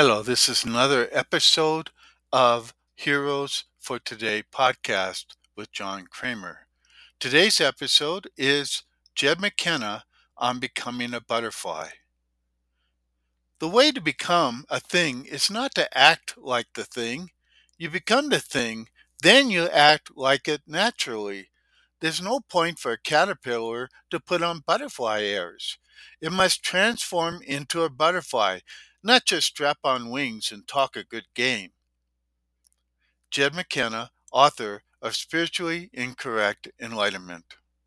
Hello, this is another episode of Heroes for Today podcast with John Kramer. Today's episode is Jed McKenna on becoming a butterfly. The way to become a thing is not to act like the thing. You become the thing, then you act like it naturally. There's no point for a caterpillar to put on butterfly airs. It must transform into a butterfly, not just strap on wings and talk a good game. Jed McKenna, author of Spiritually Incorrect Enlightenment.